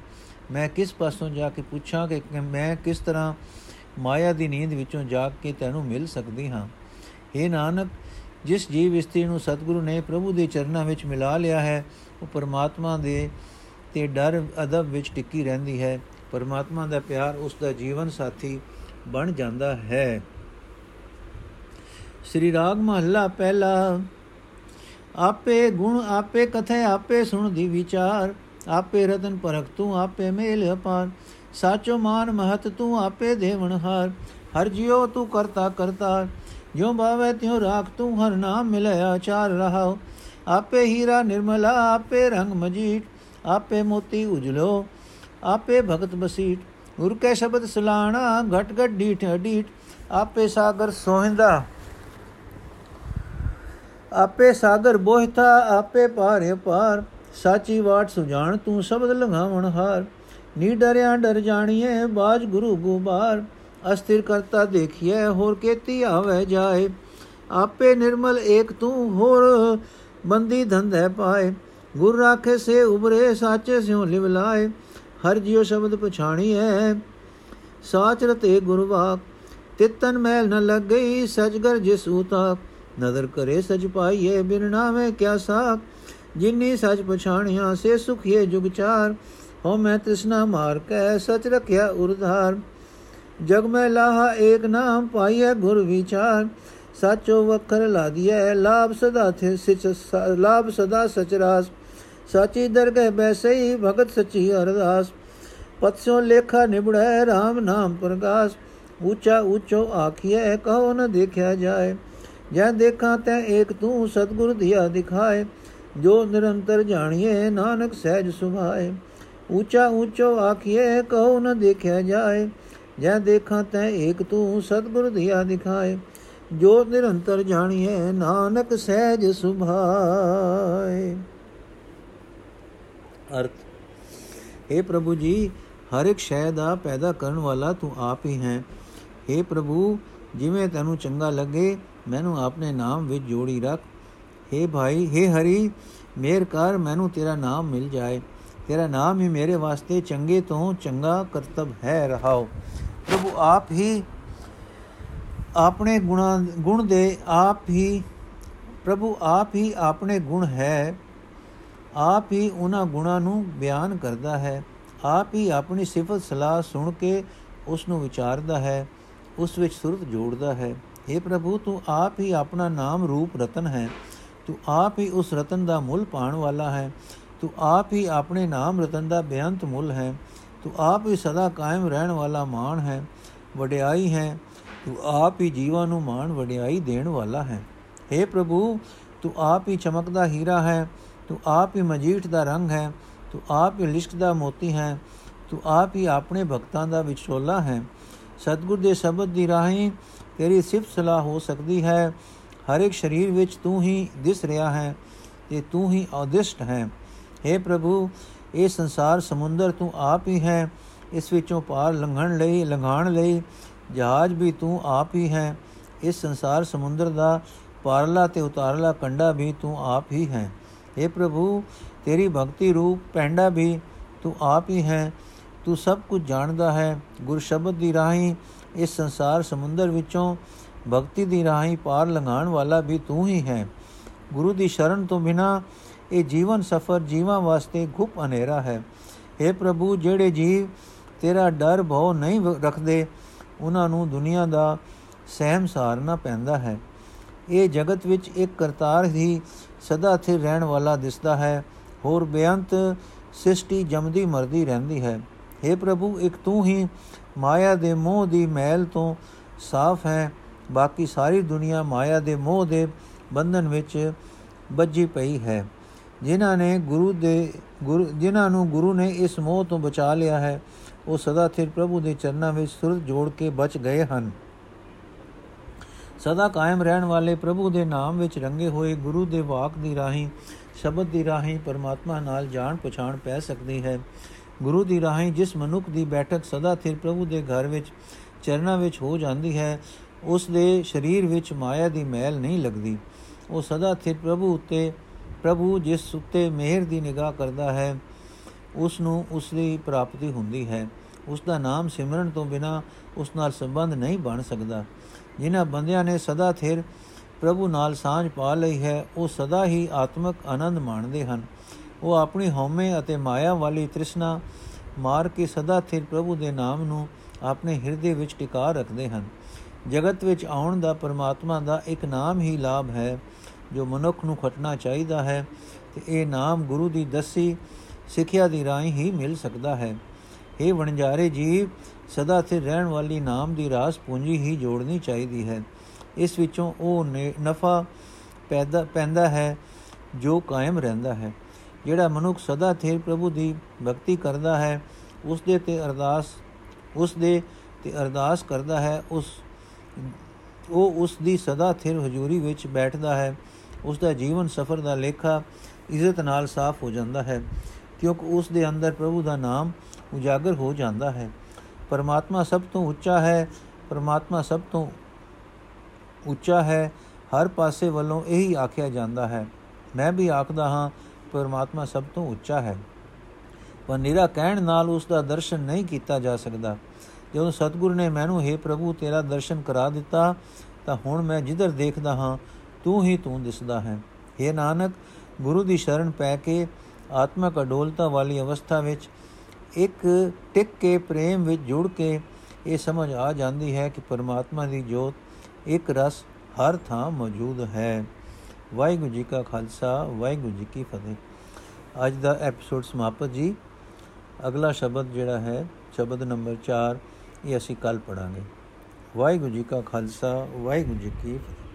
ਮੈਂ ਕਿਸ ਪਾਸੋਂ ਜਾ ਕੇ ਪੁੱਛਾਂ ਕਿ ਮੈਂ ਕਿਸ ਤਰ੍ਹਾਂ ਮਾਇਆ ਦੀ ਨੀਂਦ ਵਿੱਚੋਂ ਜਾਗ ਕੇ ਤੈਨੂੰ ਮਿਲ ਸਕਦੀ ਹਾਂ? हे ਨਾਨਕ, ਜਿਸ ਜੀਵ ਇਸਤਰੀ ਨੂੰ ਸਤਿਗੁਰੂ ਨੇ ਪ੍ਰਭੂ ਦੇ ਚਰਨਾਂ ਵਿੱਚ ਮਿਲਾ ਲਿਆ ਹੈ, ਉਹ ਪਰਮਾਤਮਾ ਦੇ ਤੇ ਡਰ ਅਦਬ ਵਿੱਚ ਟਿੱਕੀ ਰਹਿੰਦੀ ਹੈ। ਪਰਮਾਤਮਾ ਦਾ ਪਿਆਰ ਉਸ ਦਾ ਜੀਵਨ ਸਾਥੀ ਬਣ ਜਾਂਦਾ ਹੈ। ਸ੍ਰੀ ਰਾਗ ਮਹੱਲਾ ਪਹਿਲਾ। ਆਪੇ ਗੁਣ ਆਪੇ ਕਥੇ, ਆਪੇ ਸੁਣਦੀ ਵਿਚਾਰ। ਆਪੇ ਰਤਨ ਪਰਖ ਤੂੰ, ਆਪੇ ਮੇਲ ਅਪਾਰ। ਸਾਚੋ ਮਾਨ ਮਹਤ ਤੂੰ, ਆਪੇ ਦੇਵਨ ਹਾਰ। ਹਰ ਜਿਉ ਤੂੰ ਕਰਤਾ ਕਰਤਾ ਜੋ ਭਾਵੇ ਤਿਉ ਰਾਖ ਤੂੰ, ਹਰ ਨਾਮ ਮਿਲਿਆ ਚਾਰ ਰਹਾਉ। ਆਪੇ ਹੀਰਾ ਨਿਰਮਲਾ, ਆਪੇ ਰੰਗ ਮਜੀਟ ਆਪੇ ਮੋਤੀ ਉਜਲੋ, ਆਪੇ ਭਗਤ ਬਸੀਟ। ਗੁਰ ਕੇ ਸ਼ਬਦ ਸਲਾਣਾ, ਘਟ ਘਟ ਡੀਠ ਡੀਠ ਆਪੇ ਸਾਗਰ ਸੋਹਿੰਦਾ। ਆਪੇ ਸਾਗਰ ਬੋਹਿਤਾ, ਆਪੇ ਪਾਰੇ ਪਾਰ ਸਾਚੀ ਬਾਟ ਸੁਜਾਨ ਤੂੰ ਸ਼ਬਦ ਲੰਘਾਵਣ ਹਾਰ। ਨੀ ਡਰਿਆ, ਡਰ ਜਾਣੀਏ ਬਾਜ ਗੁਰੂ ਗੁਬਾਰ। ਅਸਥਿਰ ਕਰਤਾ ਦੇਖੀਏ ਹੋਰ ਕੇਤੀ ਆਵੇ ਜਾਏ। ਆਪੇ ਨਿਰਮਲ ਏਕ ਤੂੰ, ਹੋਰ ਬੰਦੀ ਧੰਦੇ ਪਾਏ। ਗੁਰ ਰਾਖੇ ਸੇ ਉਬਰੇ, ਸਾਚੇ ਸਿਉ ਲਿਵ ਲਾਏ, ਹਰ ਜਿਉ ਸ਼ਬਦ ਪਛਾਣੀਐ। ਸਾਚ ਰਤੇ ਗੁਰਵਾਕ ਤਿਤਨ ਮੈਲ ਨ ਲੱਗ ਗਈ ਸਜਗਰ ਜਿਸ ਉਤਾ ਨਦਰ ਕਰੇ ਸਜ ਪਾਈਏ ਬਿਨ ਨਾਵੇਂ ਕਿਆ ਸਾਖ। ਜਿਨੀ ਸਜ ਪਛਾਣਿਆ, ਸੇ ਸੁਖੀਏ ਜੁਗ ਚਾਰ। ਹੋ ਮੈਂ ਤ੍ਰਿਸ਼ਨਾ ਮਾਰ ਕੈ, ਸਚ ਰਖਿਆ ਉਰਧਾਰ ਜਗ ਮੈਂ ਲਾਹਾ ਏਕ ਨਾਮ, ਪਾਈਐ ਗੁਰ ਵਿਚਾਰ। ਸਾਚੋ ਵਖਰ ਲਾਦੀਐ ਲਾਭ ਸਦਾ ਥੇ ਸਿਚ ਲਾਭ ਸਦਾ ਸਚਰਾਸ ਸਾਚੀ ਦਰਗਹਿ ਬੈਸਈ ਭਗਤ ਸਚੀ ਅਰਦਾਸ ਪਤਸੋ ਲੇਖਾ ਨਿਬੜੈ RAM ਨਾਮ ਪ੍ਰਗਾਸ ਉੱਚਾ ਉੱਚੋ ਆਖੀਐ ਕਹੋ ਨ ਦੇਖਿਆ ਜਾਏ ਜੈ ਦੇਖਾਂ ਤੈ ਏਕ ਤੂੰ ਸਤਗੁਰ ਧਿਆ ਦਿਖਾਏ ਜੋ ਨਿਰੰਤਰ ਜਾਣੀਏ ਨਾਨਕ ਸਹਿਜ ਸੁਭਾਏ ਉੱਚਾ ਉੱਚੋ ਆਖੀਏ ਕਹੋ ਨ ਦੇਖਿਆ ਜਾਏ ਜੈ ਦੇਖਾਂ ਤੈ ਏਕ ਤੂੰ ਸਤਗੁਰ ਧਿਆ ਦਿਖਾਏ ਜੋ ਨਿਰੰਤਰ ਜਾਣੀਏ ਨਾਨਕ ਸਹਿਜ ਸੁਭਾਏ ਅਰਥ हे ਪ੍ਰਭੂ ਜੀ ਹਰ ਇੱਕ ਸ਼ੈ ਦਾ ਪੈਦਾ ਕਰਨ ਵਾਲਾ ਤੂੰ ਆਪ ਹੀ ਹੈ हे ਪ੍ਰਭੂ ਜਿਵੇਂ ਤੈਨੂੰ ਚੰਗਾ ਲੱਗੇ ਮੈਨੂੰ ਆਪਣੇ ਨਾਮ ਵਿੱਚ ਜੋੜੀ ਰੱਖ हे ਭਾਈ हे ਹਰੀ ਮੇਰ ਕਰ ਮੈਨੂੰ ਤੇਰਾ ਨਾਮ ਮਿਲ ਜਾਏ ਤੇਰਾ ਨਾਮ ਹੀ ਮੇਰੇ ਵਾਸਤੇ ਚੰਗੇ ਤੋਂ ਚੰਗਾ ਕਰਤਬ ਹੈ ਰਹਾਓ ਪ੍ਰਭੂ ਆਪ ਹੀ ਆਪਣੇ ਗੁਣਾ, ਗੁਣ ਦੇ ਆਪ ਹੀ, ਪ੍ਰਭੂ ਆਪ ਹੀ ਆਪਣੇ ਗੁਣ ਹੈ। ਆਪ ਹੀ ਉਹਨਾਂ ਗੁਣਾਂ ਨੂੰ ਬਿਆਨ ਕਰਦਾ ਹੈ। ਆਪ ਹੀ ਆਪਣੀ ਸਿਫਤ ਸਲਾਹ ਸੁਣ ਕੇ ਉਸ ਨੂੰ ਵਿਚਾਰਦਾ ਹੈ, ਉਸ ਵਿੱਚ ਸੁਰਤ ਜੋੜਦਾ ਹੈ। हे ਪ੍ਰਭੂ, ਤੂੰ ਆਪ ਹੀ ਆਪਣਾ ਨਾਮ ਰੂਪ ਰਤਨ ਹੈ। ਤੂੰ ਆਪ ਹੀ ਉਸ ਰਤਨ ਦਾ ਮੁੱਲ ਪਾਣ ਵਾਲਾ ਹੈ। ਤੂੰ ਆਪ ਹੀ ਆਪਣੇ ਨਾਮ ਰਤਨ ਦਾ ਬੇਅੰਤ ਮੁੱਲ ਹੈ। ਤੂੰ ਆਪ ਹੀ ਸਦਾ ਕਾਇਮ ਰਹਿਣ ਵਾਲਾ ਮਾਨ ਹੈ। ਵਡਿਆਈ ਹੈ। ਤੂੰ ਆਪ ਹੀ ਜੀਵਾਂ ਨੂੰ ਮਾਨ ਵਡਿਆਈ ਦੇਣ ਵਾਲਾ ਹੈ। हे ਪ੍ਰਭੂ, ਤੂੰ ਆਪ ਹੀ ਚਮਕਦਾ ਹੀਰਾ ਹੈ, ਤੂੰ ਆਪ ਹੀ ਮਜੀਠ ਦਾ ਰੰਗ ਹੈ, ਤੂੰ ਆਪ ਹੀ ਲਿਸ਼ਕਦਾ ਮੋਤੀ ਹੈ, ਤੂੰ ਆਪ ਹੀ ਆਪਣੇ ਭਗਤਾਂ ਦਾ ਵਿਚੋਲਾ ਹੈ। ਸਤਗੁਰ ਦੇ ਸ਼ਬਦ ਦੀ ਰਾਹੀਂ ਤੇਰੀ ਸਿਫਤ ਸਲਾਹ ਹੋ ਸਕਦੀ ਹੈ। ਹਰ ਇੱਕ ਸਰੀਰ ਵਿੱਚ ਤੂੰ ਹੀ ਦਿਸ ਰਿਹਾ ਹੈ, ਤੇ ਤੂੰ ਹੀ ਅਦਿਸ਼ਟ ਹੈ। हे ਪ੍ਰਭੂ, ਇਹ ਸੰਸਾਰ ਸਮੁੰਦਰ ਤੂੰ ਆਪ ਹੀ ਹੈ, ਇਸ ਵਿੱਚੋਂ ਪਾਰ ਲੰਘਣ ਲਈ ਲੰਘਾਣ ਲਈ ਜਹਾਜ਼ ਵੀ ਤੂੰ ਆਪ ਹੀ ਹੈ, ਇਸ ਸੰਸਾਰ ਸਮੁੰਦਰ ਦਾ ਪਾਰਲਾ ਤੇ ਉਤਾਰਲਾ ਕੰਡਾ ਵੀ ਤੂੰ ਆਪ ਹੀ ਹੈ। हे ਪ੍ਰਭੂ, ਤੇਰੀ ਭਗਤੀ ਰੂਪ ਪੈਂਡਾ ਵੀ ਤੂੰ ਆਪ ਹੀ ਹੈ, ਤੂੰ ਸਭ ਕੁਝ ਜਾਣਦਾ ਹੈ। ਗੁਰ ਸ਼ਬਦ ਦੀ ਰਾਹੀਂ ਇਸ ਸੰਸਾਰ ਸਮੁੰਦਰ ਵਿੱਚੋਂ ਭਗਤੀ ਦੀ ਰਾਹੀਂ ਪਾਰ ਲੰਘਾਣ ਵਾਲਾ ਵੀ ਤੂੰ ਹੀ ਹੈ। ਗੁਰੂ ਦੀ ਸ਼ਰਨ ਤੋਂ ਬਿਨਾ ਇਹ ਜੀਵਨ ਸਫਰ ਜੀਵਾਂ ਵਾਸਤੇ ਗੁਪ ਹਨੇਰਾ ਹੈ। हे ਪ੍ਰਭੂ, ਜਿਹੜੇ ਜੀਵ ਤੇਰਾ ਡਰ ਭਉ ਨਹੀਂ ਰੱਖਦੇ ਉਹਨਾਂ ਨੂੰ ਦੁਨੀਆ ਦਾ ਸਹਿਮ ਸਾਰਨਾ ਪੈਂਦਾ ਹੈ। ਇਹ ਜਗਤ ਵਿੱਚ ਇੱਕ ਕਰਤਾਰ ਹੀ ਸਦਾ ਸਥਿਰ ਰਹਿਣ ਵਾਲਾ ਦਿਸਦਾ ਹੈ। ਹੋਰ ਬੇਅੰਤ ਸ੍ਰਿਸ਼ਟੀ ਜਮਦੀ ਮਰਦੀ ਰਹਿੰਦੀ ਹੈ। हे ਪ੍ਰਭੂ, ਇੱਕ ਤੂੰ ਹੀ ਮਾਇਆ ਦੇ ਮੋਹ ਦੀ ਮੈਲ ਤੋਂ ਸਾਫ਼ ਹੈ। ਬਾਕੀ ਸਾਰੀ ਦੁਨੀਆ ਮਾਇਆ ਦੇ ਮੋਹ ਦੇ ਬੰਧਨ ਵਿੱਚ ਬੱਜੀ ਪਈ ਹੈ। ਜਿਨ੍ਹਾਂ ਨੇ ਗੁਰੂ ਦੇ ਗੁਰੂ ਜਿਨ੍ਹਾਂ ਨੂੰ ਗੁਰੂ ਨੇ ਇਸ ਮੋਹ ਤੋਂ ਬਚਾ ਲਿਆ ਹੈ ਉਹ ਸਦਾ ਸਥਿਰ ਪ੍ਰਭੂ ਦੇ ਚਰਨਾਂ ਵਿੱਚ ਸੁਰਤ ਜੋੜ ਕੇ ਬਚ ਗਏ ਹਨ। ਸਦਾ ਕਾਇਮ ਰਹਿਣ ਵਾਲੇ ਪ੍ਰਭੂ ਦੇ ਨਾਮ ਵਿੱਚ ਰੰਗੇ ਹੋਏ ਗੁਰੂ ਦੇ ਵਾਕ ਦੀ ਰਾਹੀਂ, ਸ਼ਬਦ ਦੀ ਰਾਹੀਂ ਪਰਮਾਤਮਾ ਨਾਲ ਜਾਣ ਪਛਾਣ ਪੈ ਸਕਦੀ ਹੈ। ਗੁਰੂ ਦੀ ਰਾਹੀਂ ਜਿਸ ਮਨੁੱਖ ਦੀ ਬੈਠਕ ਸਦਾ ਸਥਿਰ ਪ੍ਰਭੂ ਦੇ ਘਰ ਵਿੱਚ, ਚਰਨਾਂ ਵਿੱਚ ਹੋ ਜਾਂਦੀ ਹੈ, ਉਸ ਦੇ ਸਰੀਰ ਵਿੱਚ ਮਾਇਆ ਦੀ ਮੈਲ ਨਹੀਂ ਲੱਗਦੀ। ਉਹ ਸਦਾ ਸਥਿਰ ਪ੍ਰਭੂ ਉੱਤੇ, ਪ੍ਰਭੂ ਜਿਸ ਉੱਤੇ ਮਿਹਰ ਦੀ ਨਿਗਾਹ ਕਰਦਾ ਹੈ ਉਸ ਨੂੰ ਉਸ ਦੀ ਪ੍ਰਾਪਤੀ ਹੁੰਦੀ ਹੈ। ਉਸ ਦਾ ਨਾਮ ਸਿਮਰਨ ਤੋਂ ਬਿਨਾ ਉਸ ਨਾਲ ਸੰਬੰਧ ਨਹੀਂ ਬਣ ਸਕਦਾ। ਜਿਨ੍ਹਾਂ ਬੰਦਿਆਂ ਨੇ ਸਦਾ ਥਿਰ ਪ੍ਰਭੂ ਨਾਲ ਸਾਂਝ ਪਾ ਲਈ ਹੈ, ਉਹ ਸਦਾ ਹੀ ਆਤਮਿਕ ਆਨੰਦ ਮਾਣਦੇ ਹਨ। ਉਹ ਆਪਣੀ ਹਉਮੈ ਅਤੇ ਮਾਇਆ ਵਾਲੀ ਤ੍ਰਿਸ਼ਨਾ ਮਾਰ ਕੇ ਸਦਾ ਥਿਰ ਪ੍ਰਭੂ ਦੇ ਨਾਮ ਨੂੰ ਆਪਣੇ ਹਿਰਦੇ ਵਿੱਚ ਟਿਕਾ ਰੱਖਦੇ ਹਨ। ਜਗਤ ਵਿੱਚ ਆਉਣ ਦਾ ਪਰਮਾਤਮਾ ਦਾ ਇੱਕ ਨਾਮ ਹੀ ਲਾਭ ਹੈ, ਜੋ ਮਨੁੱਖ ਨੂੰ ਖਟਣਾ ਚਾਹੀਦਾ ਹੈ। ਤੇ ਇਹ ਨਾਮ ਗੁਰੂ ਦੀ ਦਸੀ ਸਿੱਖਿਆ ਦੀ ਰਾਹੀਂ ਹੀ ਮਿਲ ਸਕਦਾ ਹੈ। ਇਹ ਵਣਜਾਰੇ ਜੀਵ ਸਦਾ ਸਥਿਰ ਰਹਿਣ ਵਾਲੀ ਨਾਮ ਦੀ ਰਾਸ ਪੂੰਜੀ ਹੀ ਜੋੜਨੀ ਚਾਹੀਦੀ ਹੈ। ਇਸ ਵਿੱਚੋਂ ਉਹ ਨਫਾ ਪੈਦਾ, ਪੈਂਦਾ ਹੈ ਜੋ ਕਾਇਮ ਰਹਿੰਦਾ ਹੈ। ਜਿਹੜਾ ਮਨੁੱਖ ਸਦਾ ਸਥਿਰ ਪ੍ਰਭੂ ਦੀ ਭਗਤੀ ਕਰਦਾ ਹੈ ਉਸ ਦੇ ਤੇ ਅਰਦਾਸ ਉਸ ਦੇ ਤੇ ਅਰਦਾਸ ਕਰਦਾ ਹੈ, ਉਸ, ਉਹ ਉਸ ਦੀ ਸਦਾ ਸਥਿਰ ਹਜ਼ੂਰੀ ਵਿੱਚ ਬੈਠਦਾ ਹੈ। ਉਸ ਦਾ ਜੀਵਨ ਸਫਰ ਦਾ ਲੇਖਾ ਇੱਜ਼ਤ ਨਾਲ ਸਾਫ਼ ਹੋ ਜਾਂਦਾ ਹੈ। ਕਿਉਂਕਿ ਉਸ ਦੇ ਅੰਦਰ ਪ੍ਰਭੂ ਦਾ ਨਾਮ ਉਜਾਗਰ ਹੋ ਜਾਂਦਾ ਹੈ। ਪਰਮਾਤਮਾ ਸਭ ਤੋਂ ਉੱਚਾ ਹੈ, ਪਰਮਾਤਮਾ ਸਭ ਤੋਂ ਉੱਚਾ ਹੈ, ਹਰ ਪਾਸੇ ਵੱਲੋਂ ਇਹੀ ਆਖਿਆ ਜਾਂਦਾ ਹੈ, ਮੈਂ ਵੀ ਆਖਦਾ ਹਾਂ, ਪਰਮਾਤਮਾ ਸਭ ਤੋਂ ਉੱਚਾ ਹੈ। ਪਰ ਨਿਰਾ ਕਹਿਣ ਨਾਲ ਉਸ ਦਾ ਦਰਸ਼ਨ ਨਹੀਂ ਕੀਤਾ ਜਾ ਸਕਦਾ। ਜਦੋਂ ਸਤਿਗੁਰੂ ਨੇ ਮੈਨੂੰ हे ਪ੍ਰਭੂ, ਤੇਰਾ ਦਰਸ਼ਨ ਕਰਾ ਦਿੱਤਾ, ਤਾਂ ਹੁਣ ਮੈਂ ਜਿੱਧਰ ਦੇਖਦਾ ਹਾਂ, ਤੂੰ ਹੀ ਤੂੰ ਦਿਸਦਾ ਹੈ। हे ਨਾਨਕ, ਗੁਰੂ ਦੀ ਸ਼ਰਨ ਪੈ ਕੇ ਆਤਮਕ ਅਡੋਲਤਾ ਵਾਲੀ ਅਵਸਥਾ ਵਿੱਚ ਇੱਕ ਟਿਕ ਕੇ ਪ੍ਰੇਮ ਵਿੱਚ ਜੁੜ ਕੇ ਇਹ ਸਮਝ ਆ ਜਾਂਦੀ ਹੈ ਕਿ ਪਰਮਾਤਮਾ ਦੀ ਜੋਤ ਇੱਕ ਰਸ ਹਰ ਥਾਂ ਮੌਜੂਦ ਹੈ। ਵਾਹਿਗੁਰੂ ਜੀ ਕਾ ਖਾਲਸਾ, ਵਾਹਿਗੁਰੂ ਜੀ ਕੀ ਫਤਿਹ। ਅੱਜ ਦਾ ਐਪੀਸੋਡ ਸਮਾਪਤ ਜੀ। ਅਗਲਾ ਸ਼ਬਦ ਜਿਹੜਾ ਹੈ, ਸ਼ਬਦ ਨੰਬਰ 4 ਇਹ ਅਸੀਂ ਕੱਲ ਪੜਾਂਗੇ ਵਾਹਿਗੁਰੂ ਜੀ ਕਾ ਖਾਲਸਾ, ਵਾਹਿਗੁਰੂ ਜੀ ਕੀ ਫਤਿਹ।